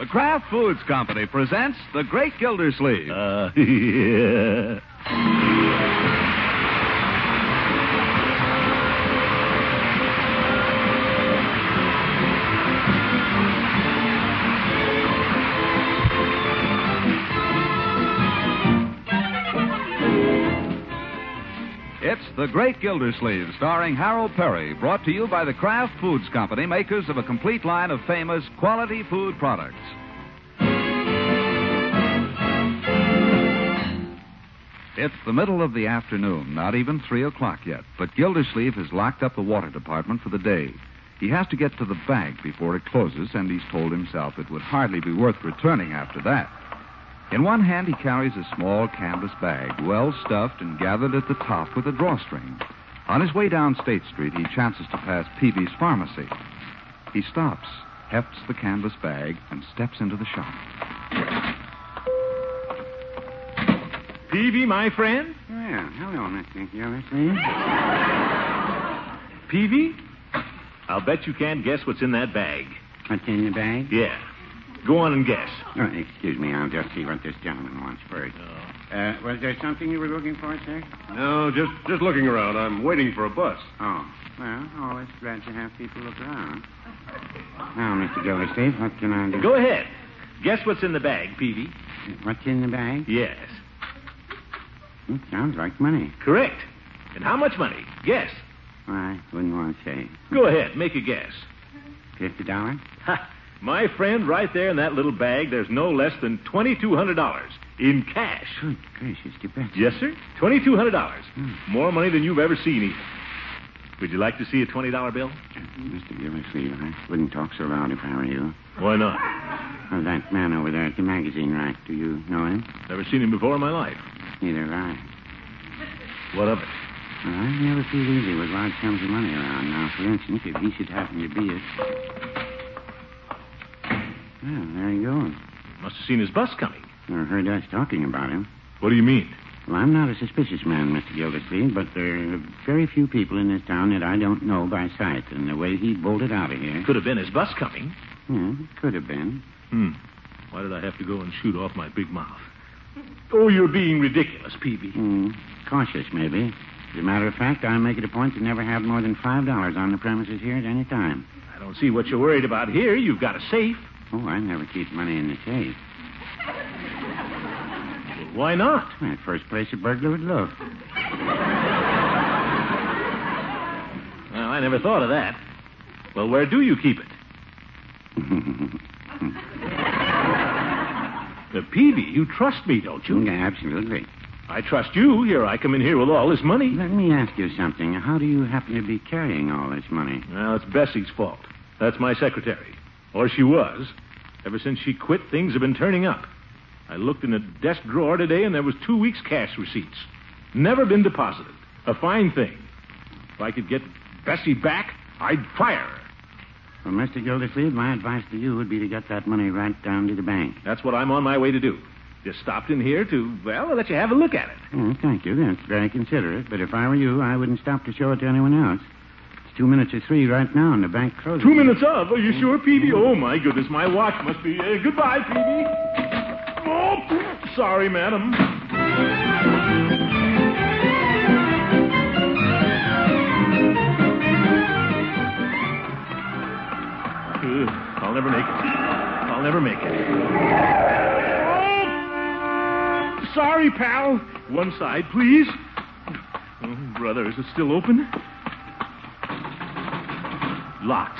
The Kraft Foods Company presents The Great Gildersleeve. Uh, yeah. The Great Gildersleeve, starring Harold Peary, brought to you by the Kraft Foods Company, makers of a complete line of famous quality food products. It's the middle of the afternoon, not even three o'clock yet, but Gildersleeve has locked up the water department for the day. He has to get to the bank before it closes, and he's told himself it would hardly be worth returning after that. In one hand, he carries a small canvas bag, well stuffed and gathered at the top with a drawstring. On his way down State Street, he chances to pass Peavey's pharmacy. He stops, hefts the canvas bag, and steps into the shop. Peavey, my friend? Well, hello, Mr. Gildersleeve. Peavey? I'll bet you can't guess what's in that bag. What's in the bag? Yeah. Go on and guess. Oh, excuse me, I'll just see what this gentleman wants first. Uh, was there something you were looking for, sir? No, just just looking around. I'm waiting for a bus. Oh, well, always glad to have people look around. Now, Mr. Gildersleeve, what can I do? Go ahead. Guess what's in the bag, Peavey. What's in the bag? Yes. It sounds like money. Correct. And how much money? Guess. I wouldn't want to say. Go ahead, make a guess. Fifty dollars? My friend, right there in that little bag, there's no less than $2,200 in cash. Good gracious, bet. Yes, sir. $2,200. Hmm. More money than you've ever seen, even. Would you like to see a $20 bill? Mr. Gildersleeve, I wouldn't talk so loud if I were you. Why not? Oh, that man over there at the magazine rack, do you know him? Never seen him before in my life. Neither have I. What of it? Well, I never feel easy with large sums of money around. Now, for instance, if he should happen to be a... Well, there he goes. Must have seen his bus coming. Never heard us talking about him. What do you mean? Well, I'm not a suspicious man, Mr. Gildersleeve, but there are very few people in this town that I don't know by sight. And the way he bolted out of here... Could have been his bus coming. Yeah, it could have been. Hmm. Why did I have to go and shoot off my big mouth? Oh, you're being ridiculous, Peavey. Hmm. Cautious, maybe. As a matter of fact, I make it a point to never have more than $5 on the premises here at any time. I don't see what you're worried about here. You've got a safe. Oh, I never keep money in the safe. Why not? Well, first place a burglar would look. Well, I never thought of that. Well, where do you keep it? The Peavey, you trust me, don't you? Yeah, absolutely. I trust you. Here I come in here with all this money. Let me ask you something. How do you happen to be carrying all this money? Well, it's Bessie's fault. That's my secretary. Or she was. Ever since she quit, things have been turning up. I looked in a desk drawer today, and there was two weeks' cash receipts. Never been deposited. A fine thing. If I could get Bessie back, I'd fire her. Well, Mr. Gildersleeve, my advice to you would be to get that money right down to the bank. That's what I'm on my way to do. Just stopped in here to, well, let you have a look at it. Oh, thank you. That's very considerate. But if I were you, I wouldn't stop to show it to anyone else. It's two minutes or three right now, and the bank closes. Two minutes of? Are you sure, Peavey? Oh, my goodness, my watch must be. Uh, goodbye, Peavey. Oh, sorry, madam. Uh, I'll never make it. I'll never make it. Oh, sorry, pal. One side, please. Oh, brother, is it still open? Locked.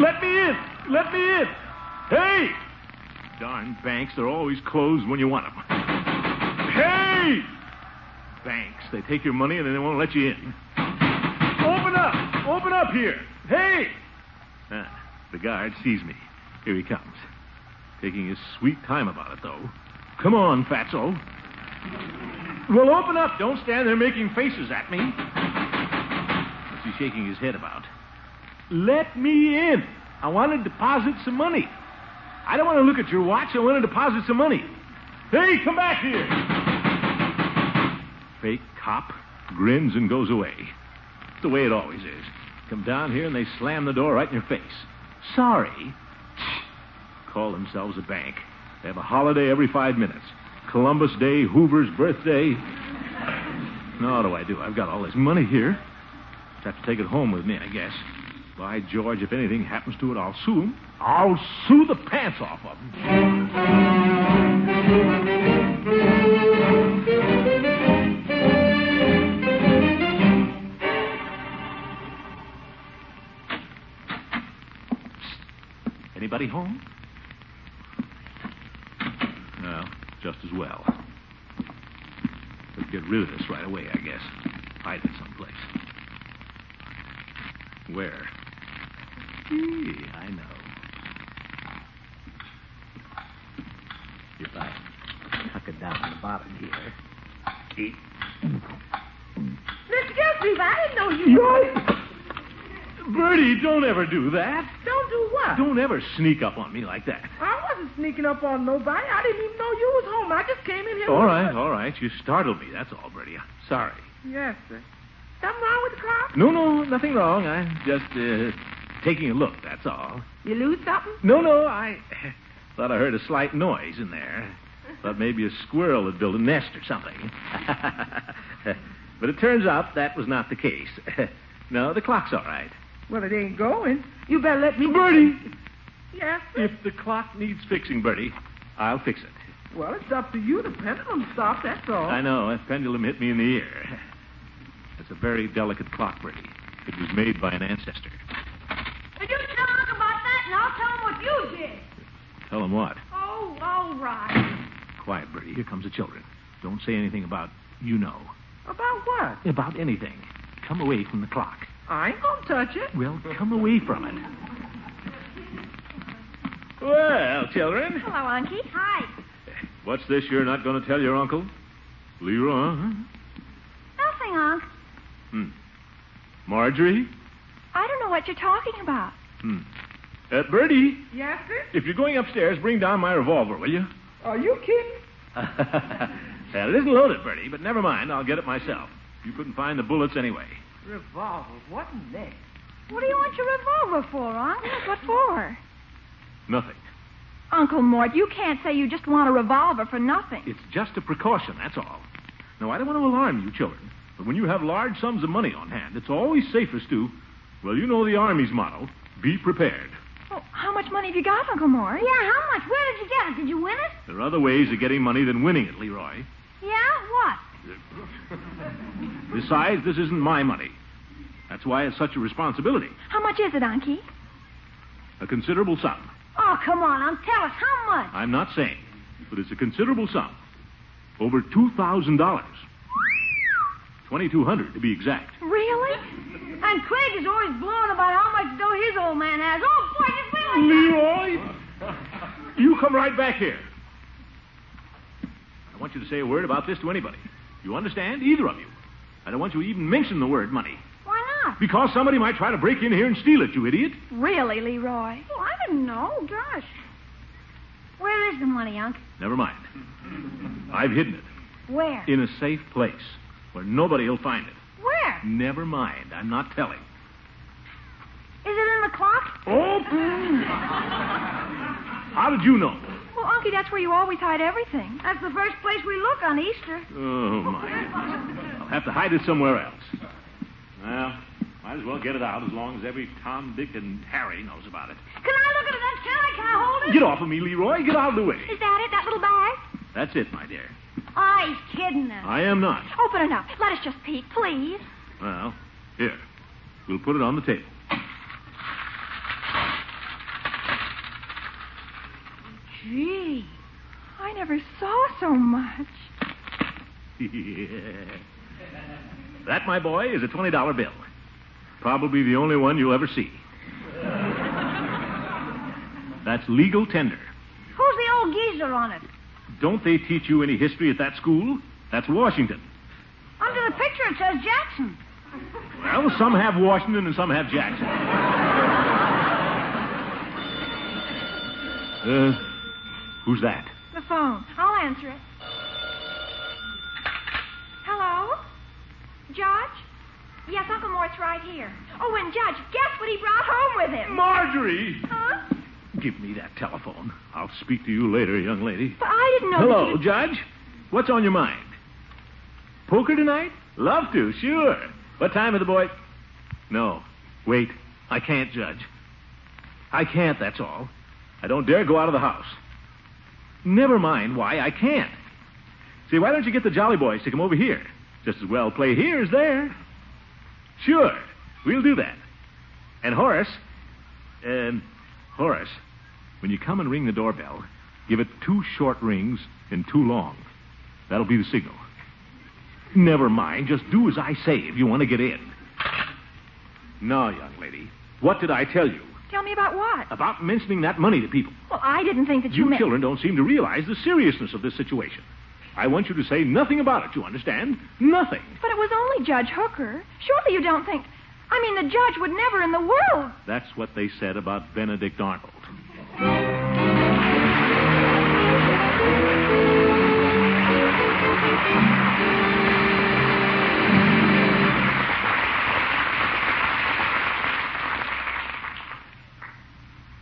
Let me in! Let me in! Hey! Darn banks, they're always closed when you want them. Hey! Banks, they take your money and then they won't let you in. Open up! Open up here! Hey! Ah, the guard sees me. Here he comes. Taking his sweet time about it, though. Come on, fatso. Well, open up. Don't stand there making faces at me. Shaking his head about? Let me in. I want to deposit some money. I don't want to look at your watch. I want to deposit some money. Hey, come back here. Fake cop grins and goes away. The way it always is. Come down here and they slam the door right in your face. Sorry. Call themselves a bank. They have a holiday every five minutes. Columbus Day, Hoover's birthday. Now, what do I do? I've got all this money here. Have to take it home with me, I guess. By George, if anything happens to it, I'll sue him. I'll sue the pants off of him. Anybody home? No, just as well. Let's get rid of this right away, I guess. Hide it someplace. Where? Gee, I know. If I tuck it down in the bottom here. Gee. Mr. Gilsleeve, I didn't know you. Yo! Birdie, don't ever do that. Don't do what? Don't ever sneak up on me like that. I wasn't sneaking up on nobody. I didn't even know you was home. I just came in here. All right, all right. You startled me. That's all, Birdie. Sorry. Yes, sir. Something wrong with the clock? No, no, nothing wrong. I'm just uh, taking a look, that's all. You lose something? No, no, I thought I heard a slight noise in there. Thought maybe a squirrel had built a nest or something. but it turns out that was not the case. no, the clock's all right. Well, it ain't going. You better let me. Birdie! Yes, sir. If the clock needs fixing, Birdie, I'll fix it. Well, it's up to you. The pendulum stopped, that's all. I know. That pendulum hit me in the ear. It's a very delicate clock, Birdie. It was made by an ancestor. Well, you tell Unc about that, and I'll tell him what you did. Tell him what? Oh, all right. Quiet, Birdie. Here comes the children. Don't say anything about you know. About what? About anything. Come away from the clock. I ain't gonna touch it. Well, come away from it. Well, children. Hello, Unky. Hi. What's this you're not going to tell your uncle? Leroy, huh? Nothing, Unc. Hmm. Marjorie? I don't know what you're talking about. Hmm. Uh, Birdie, Yes, sir. if you're going upstairs, bring down my revolver, will you? Are you kidding? well, it isn't loaded, Birdie, but never mind. I'll get it myself. You couldn't find the bullets anyway. Revolver. What next? What do you want your revolver for, Unc? What for? Nothing. Uncle Mort, you can't say you just want a revolver for nothing. It's just a precaution, that's all. No, I don't want to alarm you children, but when you have large sums of money on hand, it's always safest to, well, you know the Army's motto be prepared. Oh, how much money have you got, Uncle Mort? Yeah, how much? Where did you get it? Did you win it? There are other ways of getting money than winning it, Leroy. Yeah, what? Besides, this isn't my money. That's why it's such a responsibility. How much is it, Unky? A considerable sum. Oh, come on, um, tell us how much. I'm not saying, but it's a considerable sum. Over $2,000. 2200 to be exact. Really? And Craig is always blowing about how much dough his old man has. Oh, boy, just wait like that. Leroy! You come right back here. I want you to say a word about this to anybody. You understand? Either of you. I don't want you to even mention the word money. Why not? Because somebody might try to break in here and steal it, you idiot. Really, Leroy? Oh, I didn't know. Gosh. Where is the money, Unc? Never mind. I've hidden it Where? in a safe place where nobody will find it. Where? Never mind. I'm not telling. Is it in the clock? Oh! How did you know? Well, Unky, that's where you always hide everything. That's the first place we look on Easter. Oh, my. I'll have to hide it somewhere else. Well, might as well get it out as long as every Tom, Dick, and Harry knows about it. Can I look at it, then, Can I hold it? Get off of me, Leroy. Get out of the way. Is that it, that little bag? That's it, my dear. Oh, he's kidding us. I am not. Open it up. Let us just peek, please. Well, here. We'll put it on the table. Gee, I never saw so much. that, my boy, is a $20 bill. Probably the only one you'll ever see. That's legal tender. Who's the old geezer on it? Don't they teach you any history at that school? That's Washington. Under the picture, it says Jackson. Well, some have Washington and some have Jackson. Uh, who's that? The phone. I'll answer it. Hello? Judge? Yes, Uncle Mort's right here. Oh, and Judge, guess what he brought home with him? Marjorie! Huh? Give me that telephone. I'll speak to you later, young lady. But I didn't know. Hello, that you- Judge. What's on your mind? Poker tonight? Love to, sure. What time are the boys? No. Wait. I can't, Judge. I can't, that's all. I don't dare go out of the house. Never mind why I can't. See, why don't you get the Jolly Boys to come over here? Just as well play here as there. Sure. We'll do that. And Horace, um, Horace, when you come and ring the doorbell, give it two short rings and two long. That'll be the signal. Never mind. Just do as I say if you want to get in. No, young lady. What did I tell you Tell me about what? about mentioning that money to people? Well, I didn't think that you, You meant. children don't seem to realize the seriousness of this situation. I want you to say nothing about it, you understand? Nothing. But it was only Judge Hooker. Surely you don't think. I mean, the judge would never in the world. That's what they said about Benedict Arnold.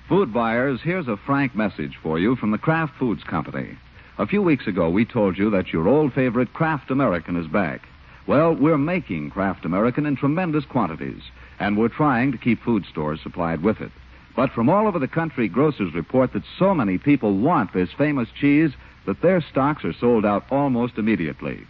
Food buyers, here's a frank message for you from the Kraft Foods Company. A few weeks ago, we told you that your old favorite Kraft American is back. Well, we're making Kraft American in tremendous quantities, and we're trying to keep food stores supplied with it. But from all over the country, grocers report that so many people want this famous cheese that their stocks are sold out almost immediately.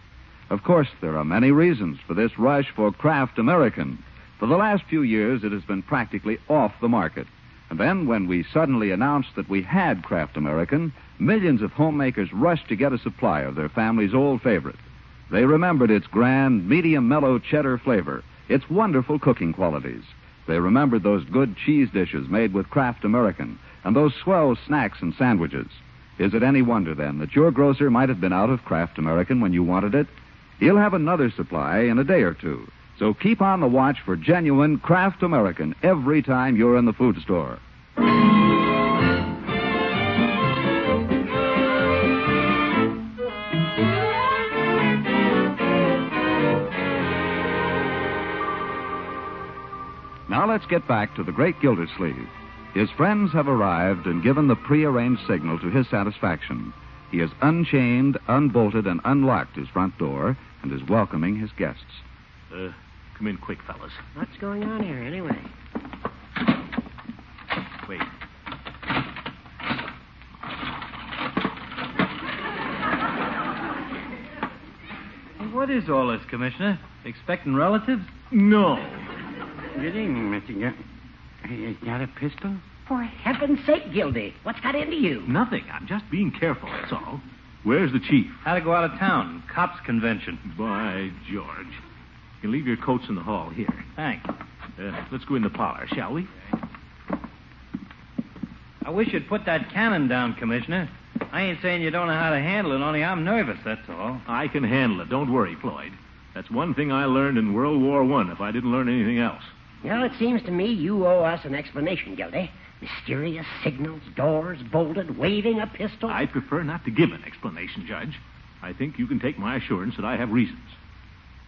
Of course, there are many reasons for this rush for Kraft American. For the last few years, it has been practically off the market. And then, when we suddenly announced that we had Kraft American, millions of homemakers rushed to get a supply of their family's old favorite. They remembered its grand, medium mellow cheddar flavor, its wonderful cooking qualities. They remembered those good cheese dishes made with Kraft American, and those swell snacks and sandwiches. Is it any wonder, then, that your grocer might have been out of Kraft American when you wanted it? He'll have another supply in a day or two. So keep on the watch for genuine Kraft American every time you're in the food store. Let's get back to the great Gildersleeve. His friends have arrived and given the prearranged signal to his satisfaction. He has unchained, unbolted, and unlocked his front door and is welcoming his guests. Uh, come in quick, fellas. What's going on here, anyway? Wait. What is all this, Commissioner? Expecting relatives? No. Good evening, Mr. Gil. Is that a pistol? For heaven's sake, Gildy, what's got into you? Nothing. I'm just being careful, that's all. Where's the chief? Had to go out of town. Cops convention. By George. You can leave your coats in the hall here. Thanks. Uh, let's go in the parlor, shall we? I wish you'd put that cannon down, Commissioner. I ain't saying you don't know how to handle it, only I'm nervous, that's all. I can handle it. Don't worry, Floyd. That's one thing I learned in World War One. if I didn't learn anything else. Well, it seems to me you owe us an explanation, Gildy. Mysterious signals, doors bolted, waving a pistol. I prefer not to give an explanation, Judge. I think you can take my assurance that I have reasons.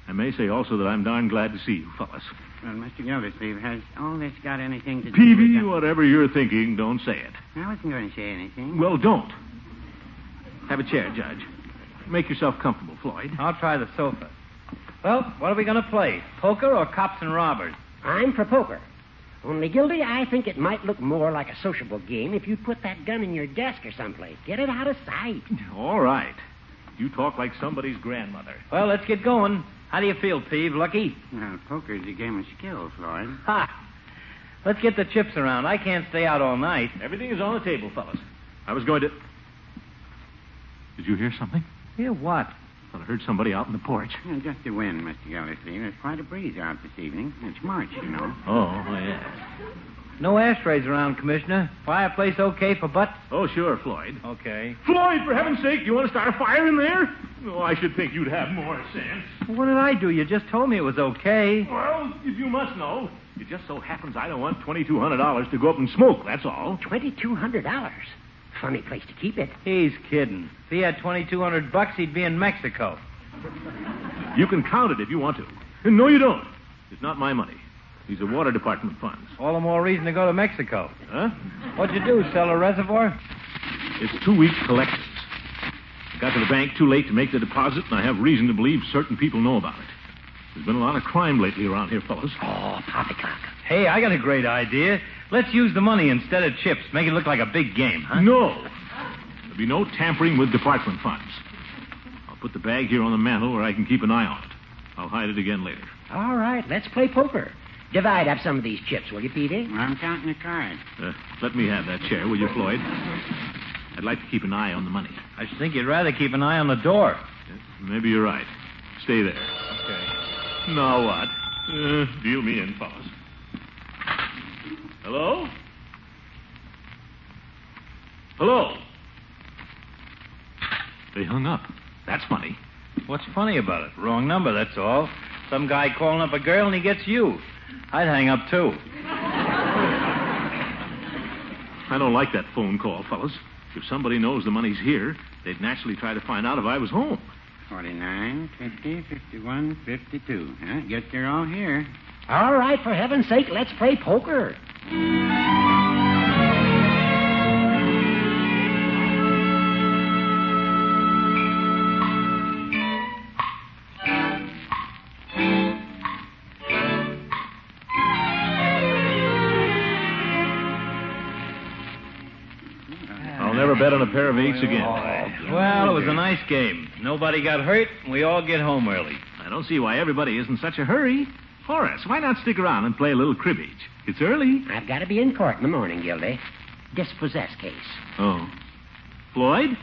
I may say also that I'm darn glad to see you, fellas. Well, Mr. Gildersleeve, has all this got anything to do Peavey, with... the- whatever you're thinking, don't say it. I wasn't going to say anything. Well, don't. Have a chair, Judge. Make yourself comfortable, Floyd. I'll try the sofa. Well, what are we going to play? Poker or cops and robbers? I'm for poker. Only, Gildy, I think it might look more like a sociable game if you'd put that gun in your desk or someplace. Get it out of sight. All right. You talk like somebody's grandmother. Well, let's get going. How do you feel, Peeve? Lucky? Well, poker's a game of skill, Floyd. Ha! Let's get the chips around. I can't stay out all night. Everything is on the table, fellas. I was going to. Did you hear something? Hear what? Thought I heard somebody out in the porch. Yeah, just the wind, Mr. Gildersleeve. There's quite a breeze out this evening. It's March, you know. Oh, oh, yeah. No ashtrays around, Commissioner. Fireplace okay for butts? Oh, sure, Floyd. Okay. Floyd, for heaven's sake, you want to start a fire in there? Oh, I should think you'd have more sense. What did I do? You just told me it was okay. Well, if you must know, it just so happens I don't want $2,200 to go up and smoke, that's all. $2,200. Funny place to keep it. He's kidding. If he had 2200 bucks, he'd be in Mexico. You can count it if you want to. No, you don't. It's not my money. These are water department funds. All the more reason to go to Mexico. Huh? What'd you do, sell a reservoir? It's two weeks collections. I got to the bank too late to make the deposit, and I have reason to believe certain people know about it. There's been a lot of crime lately around here, fellas. Oh, poppycock. Hey, I got a great idea. Let's use the money instead of chips. Make it look like a big game, huh? No. There'll be no tampering with department funds. I'll put the bag here on the mantel where I can keep an eye on it. I'll hide it again later. All right, let's play poker. Divide up some of these chips, will you, Peavey? I'm counting the cards. Uh, let me have that chair, will you, Floyd? I'd like to keep an eye on the money. I should think you'd rather keep an eye on the door. Maybe you're right. Stay there. Okay. Now what? Uh, deal me in, fellas. Hello? Hello? They hung up. That's funny. What's funny about it? Wrong number, that's all. Some guy calling up a girl and he gets you. I'd hang up too. I don't like that phone call, fellas. If somebody knows the money's here, they'd naturally try to find out if I was home. 49, 50, 51, 52. Huh? Guess they're all here. All right, for heaven's sake, let's play poker. I'll never bet on a pair of eights again. Well, it was a nice game. Nobody got hurt, and we all get home early. I don't see why everybody is in such a hurry. Horace, why not stick around and play a little cribbage? It's early. I've got to be in court in the morning, Gildy. Dispossess case. Oh. Floyd?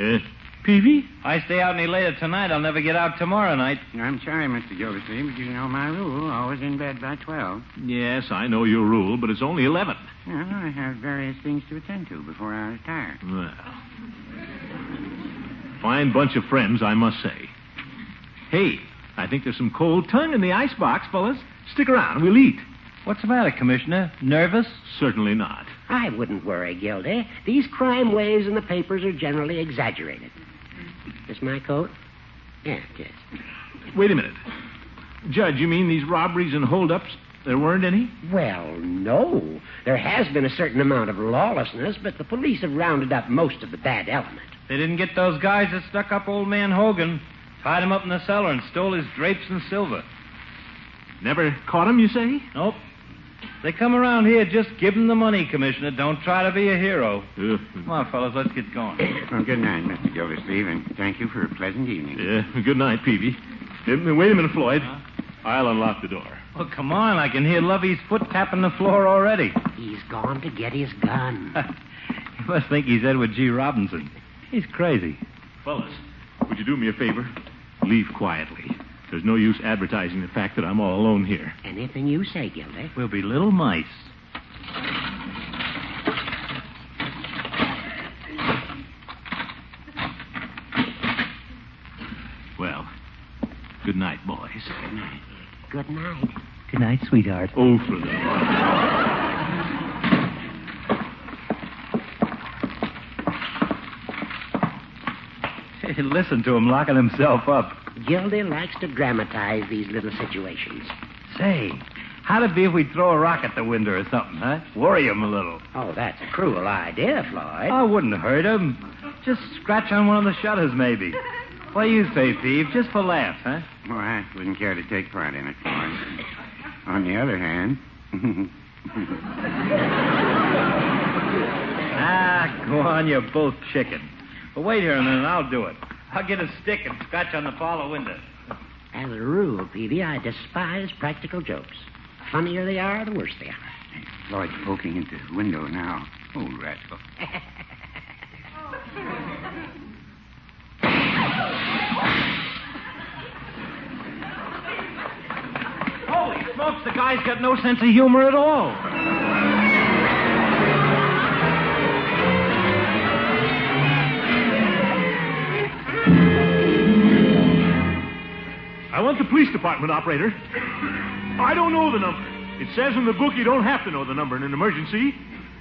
Uh, Peavey? I stay out any later tonight, I'll never get out tomorrow night. I'm sorry, Mr. Gildersleeve, but you know my rule. Always in bed by 12. Yes, I know your rule, but it's only 11. Well, I have various things to attend to before I retire. Well. Fine bunch of friends, I must say. Hey, I think there's some cold tongue in the icebox, fellas. Stick around, we'll eat. What's the matter, Commissioner? Nervous? Certainly not. I wouldn't worry, Gildy. These crime waves in the papers are generally exaggerated. This my coat? Yeah, it is. Wait a minute. Judge, you mean these robberies and holdups? There weren't any? Well, no. There has been a certain amount of lawlessness, but the police have rounded up most of the bad element. They didn't get those guys that stuck up old man Hogan, tied him up in the cellar, and stole his drapes and silver. Never caught him, you say? Nope. They come around here, just give them the money, Commissioner. Don't try to be a hero. Uh, Come on, fellas, let's get going. Well, good night, Mr. Gildersleeve, and thank you for a pleasant evening. yeah, good night, Peavey. Uh, wait a minute, Floyd. I'll unlock the door. Oh, come on. I can hear Lovey's foot tapping the floor already. He's gone to get his gun. you must think he's Edward G. Robinson. He's crazy. Fellas, would you do me a favor? Leave quietly. There's no use advertising the fact that I'm all alone here. Anything you say, Gildy. We'll be little mice. Well, good night, boys. Good night. Good night, sweetheart. Oh, for the... Listen to him locking himself up. Gildy likes to dramatize these little situations. Say, how'd it be if we throw a rock at the window or something, huh? Worry him a little. Oh, that's a cruel idea, Floyd. I wouldn't hurt him. Just scratch on one of the shutters, maybe. What do you say, Steve? Just for laughs, huh? Well, I wouldn't care to take part in it, Floyd. On the other hand, Ah, go on, you're both chicken. But wait here a minute, I'll do it. I'll get a stick and scratch on the parlor window. As a rule, Peavey, I despise practical jokes. The funnier they are, the worse they are. Lloyd's poking into the window now. Oh, rascal. Holy smokes, the guy's got no sense of humor at all. I want the police department operator. I don't know the number. It says in the book you don't have to know the number in an emergency.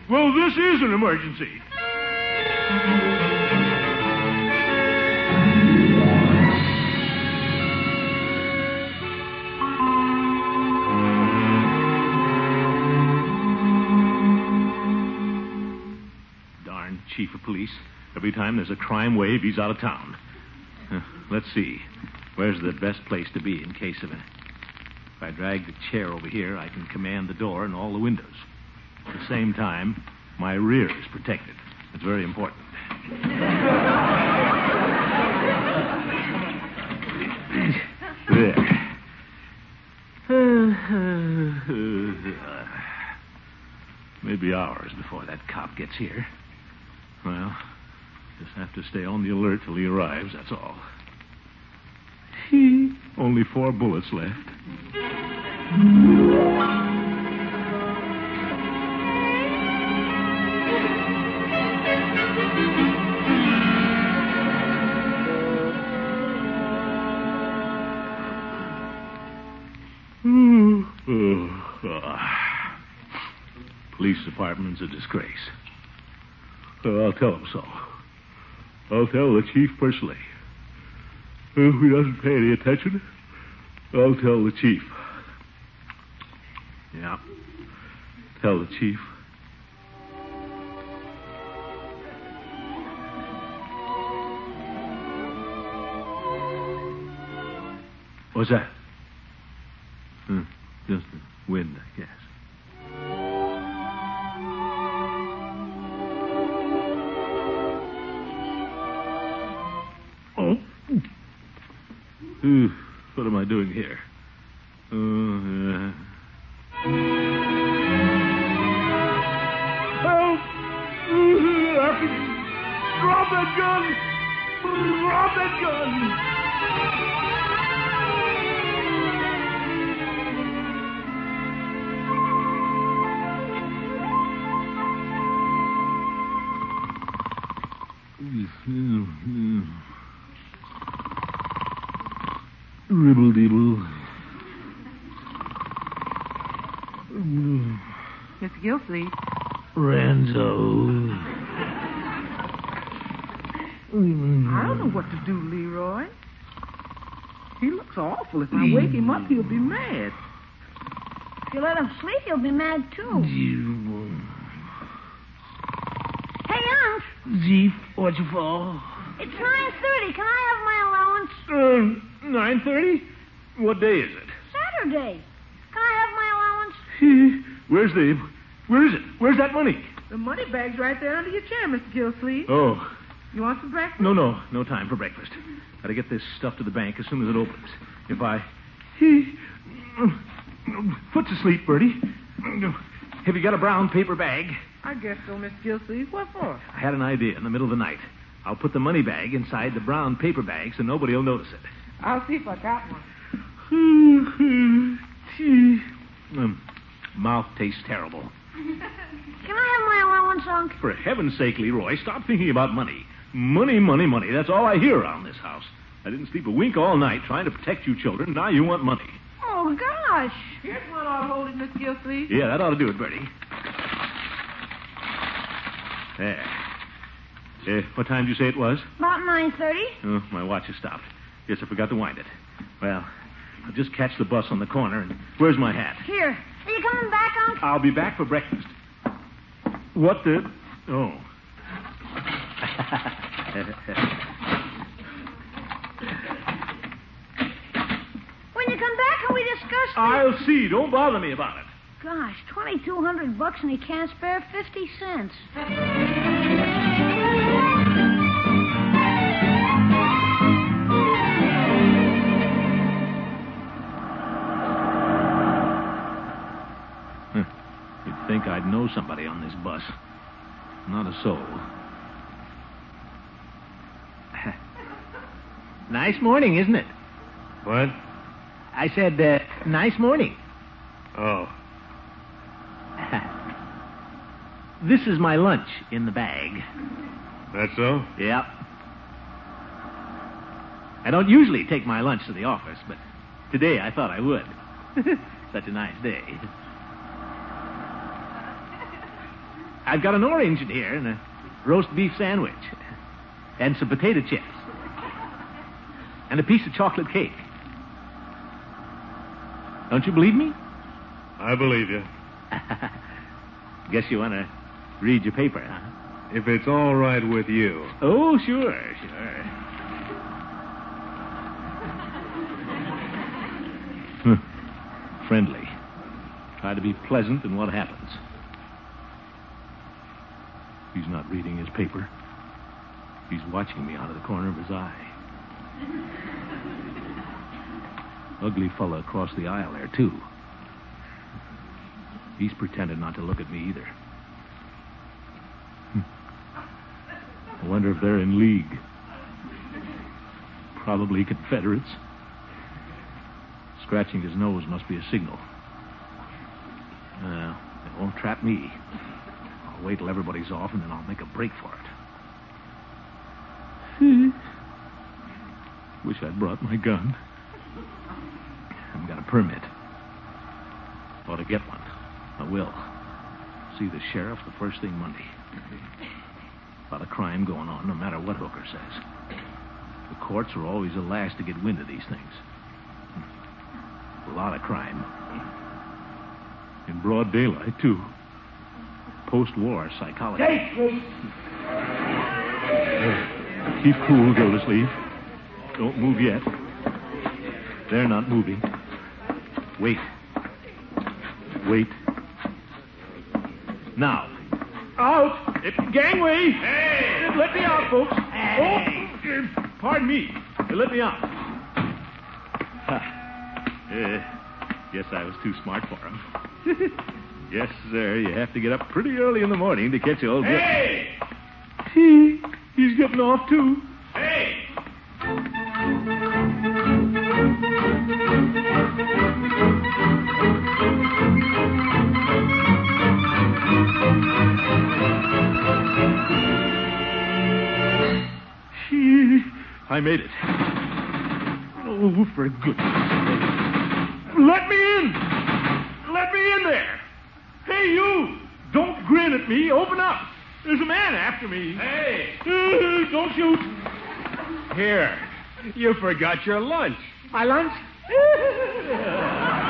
Well, this is an emergency. Darn chief of police. Every time there's a crime wave, he's out of town. Let's see. Where's the best place to be in case of a. If I drag the chair over here, I can command the door and all the windows. At the same time, my rear is protected. It's very important. there. Maybe hours before that cop gets here. Well, just have to stay on the alert till he arrives, that's all. Only four bullets left. Police department's a disgrace. Uh, I'll tell him so. I'll tell the chief personally. If he doesn't pay any attention, I'll tell the chief. Yeah. Tell the chief. What's that? Hmm, just the wind, Ooh, what am I doing here? Uh, Help! Drop that gun! Drop that gun! Ribble dibble. Mr. Gilsleeve. Ranzo. Mm. I don't know what to do, Leroy. He looks awful. If I wake him up, he'll be mad. If you let him sleep, he'll be mad, too. Hey, Unc, Jeep, what you for? it's 9.30. Can I have my allowance? Uh, nine thirty. What day is it? Saturday. Can I have my allowance? Where's the? Where is it? Where's that money? The money bag's right there under your chair, Mr. Gilsleeve. Oh, You want some breakfast? no, no, no time for breakfast. Got to get this stuff to the bank as soon as it opens. If I, He. foot's asleep, Birdie. Have you got a brown paper bag? I guess so, Mr. Gilsleeve. What for? I had an idea in the middle of the night. I'll put the money bag inside the brown paper bag so nobody will notice it. I'll see if I got one. Hmm, hmm, hmm. Um, mouth tastes terrible. Can I have my allowance, Unc? For heaven's sake, Leroy, stop thinking about money. Money, money, money. That's all I hear around this house. I didn't sleep a wink all night trying to protect you children. Now you want money. Oh, gosh. Here's one I'll hold it, Miss Gilsleeve. Yeah, that ought to do it, Birdie. There. Uh, what time did you say it was? About 9.30. Oh, my watch has stopped. Guess I forgot to wind it. Well, I'll just catch the bus on the corner. And where's my hat? Here. Are you coming back, Unc? I'll be back for breakfast. What the? Oh. When you come back, can we discuss this? I'll see. Don't bother me about it. Gosh, 2200 bucks and he can't spare 50 cents. I'd know somebody on this bus. Not a soul. nice morning, isn't it? What? I said, uh, nice morning. Oh. This is my lunch in the bag. That's so? Yep. I don't usually take my lunch to the office, but today I thought I would. Such a nice day. I've got an orange in here and a roast beef sandwich, and some potato chips, and a piece of chocolate cake. Don't you believe me? I believe you. Guess you want to read your paper, huh? If it's all right with you. Oh, sure, sure. Friendly. Try to be pleasant, and what happens? He's not reading his paper. He's watching me out of the corner of his eye. Ugly fella across the aisle there, too. He's pretending not to look at me either. Hmm. I wonder if they're in league. Probably Confederates. Scratching his nose must be a signal. Uh, it won't trap me. Wait till everybody's off, and then I'll make a break for it. Hmm. Wish I'd brought my gun. I've got a permit. Ought to get one. I will. See the sheriff the first thing Monday. A lot of crime going on, no matter what Hooker says. The courts are always the last to get wind of these things. A lot of crime. In broad daylight, too. Post-war psychology. Keep cool, Gildersleeve. Don't move yet. They're not moving. Wait. Wait. Now. Out! Gangway! Hey! Let me out, folks. Hey! Oh, uh, pardon me. Let me out. Uh, guess I was too smart for him. yes, sir. You have to get up pretty early in the morning to catch old. Hey! He, he's getting off too. Hey! He, I made it. Oh, for goodness sake. Let me in! Let me in there! Hey, you! Don't grin at me. Open up. There's a man after me. Hey! Uh, don't shoot. Here. You forgot your lunch. My lunch?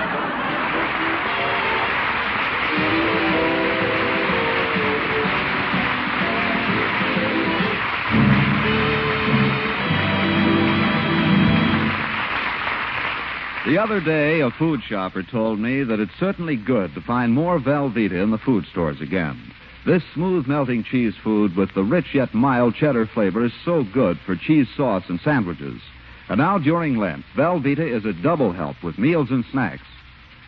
The other day, a food shopper told me that it's certainly good to find more Velveeta in the food stores again. This smooth melting cheese food with the rich yet mild cheddar flavor is so good for cheese sauce and sandwiches. And now during Lent, Velveeta is a double help with meals and snacks.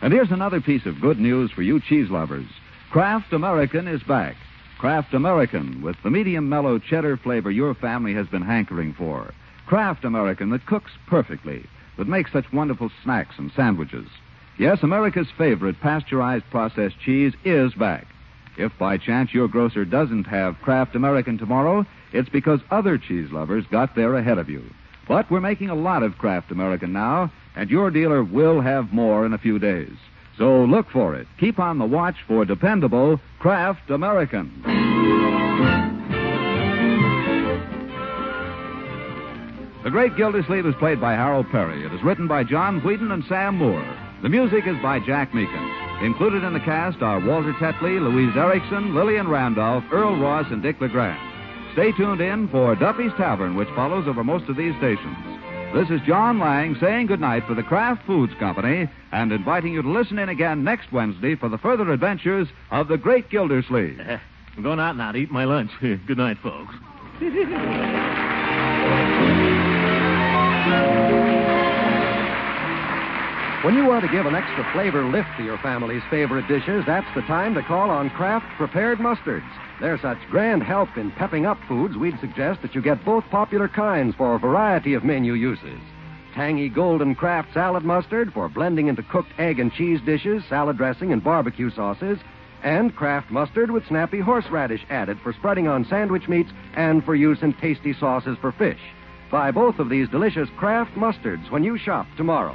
And here's another piece of good news for you cheese lovers. Kraft American is back. Kraft American with the medium mellow cheddar flavor your family has been hankering for. Kraft American that cooks perfectly, that makes such wonderful snacks and sandwiches. Yes, America's favorite pasteurized processed cheese is back. If by chance your grocer doesn't have Kraft American tomorrow, it's because other cheese lovers got there ahead of you. But we're making a lot of Kraft American now, and your dealer will have more in a few days. So look for it. Keep on the watch for dependable Kraft American. The Great Gildersleeve is played by Harold Peary. It is written by John Whedon and Sam Moore. The music is by Jack Meakin. Included in the cast are Walter Tetley, Louise Erickson, Lillian Randolph, Earle Ross, and Dick LeGrand. Stay tuned in for Duffy's Tavern, which follows over most of these stations. This is John Lang saying goodnight for the Kraft Foods Company and inviting you to listen in again next Wednesday for the further adventures of the Great Gildersleeve. I'm going out now to eat my lunch. Good night, folks. When you want to give an extra flavor lift to your family's favorite dishes, that's the time to call on Kraft Prepared Mustards. They're such grand help in pepping up foods, we'd suggest that you get both popular kinds for a variety of menu uses. Tangy golden Kraft salad mustard for blending into cooked egg and cheese dishes, salad dressing, and barbecue sauces, and Kraft mustard with snappy horseradish added for spreading on sandwich meats and for use in tasty sauces for fish. Buy both of these delicious Kraft mustards when you shop tomorrow.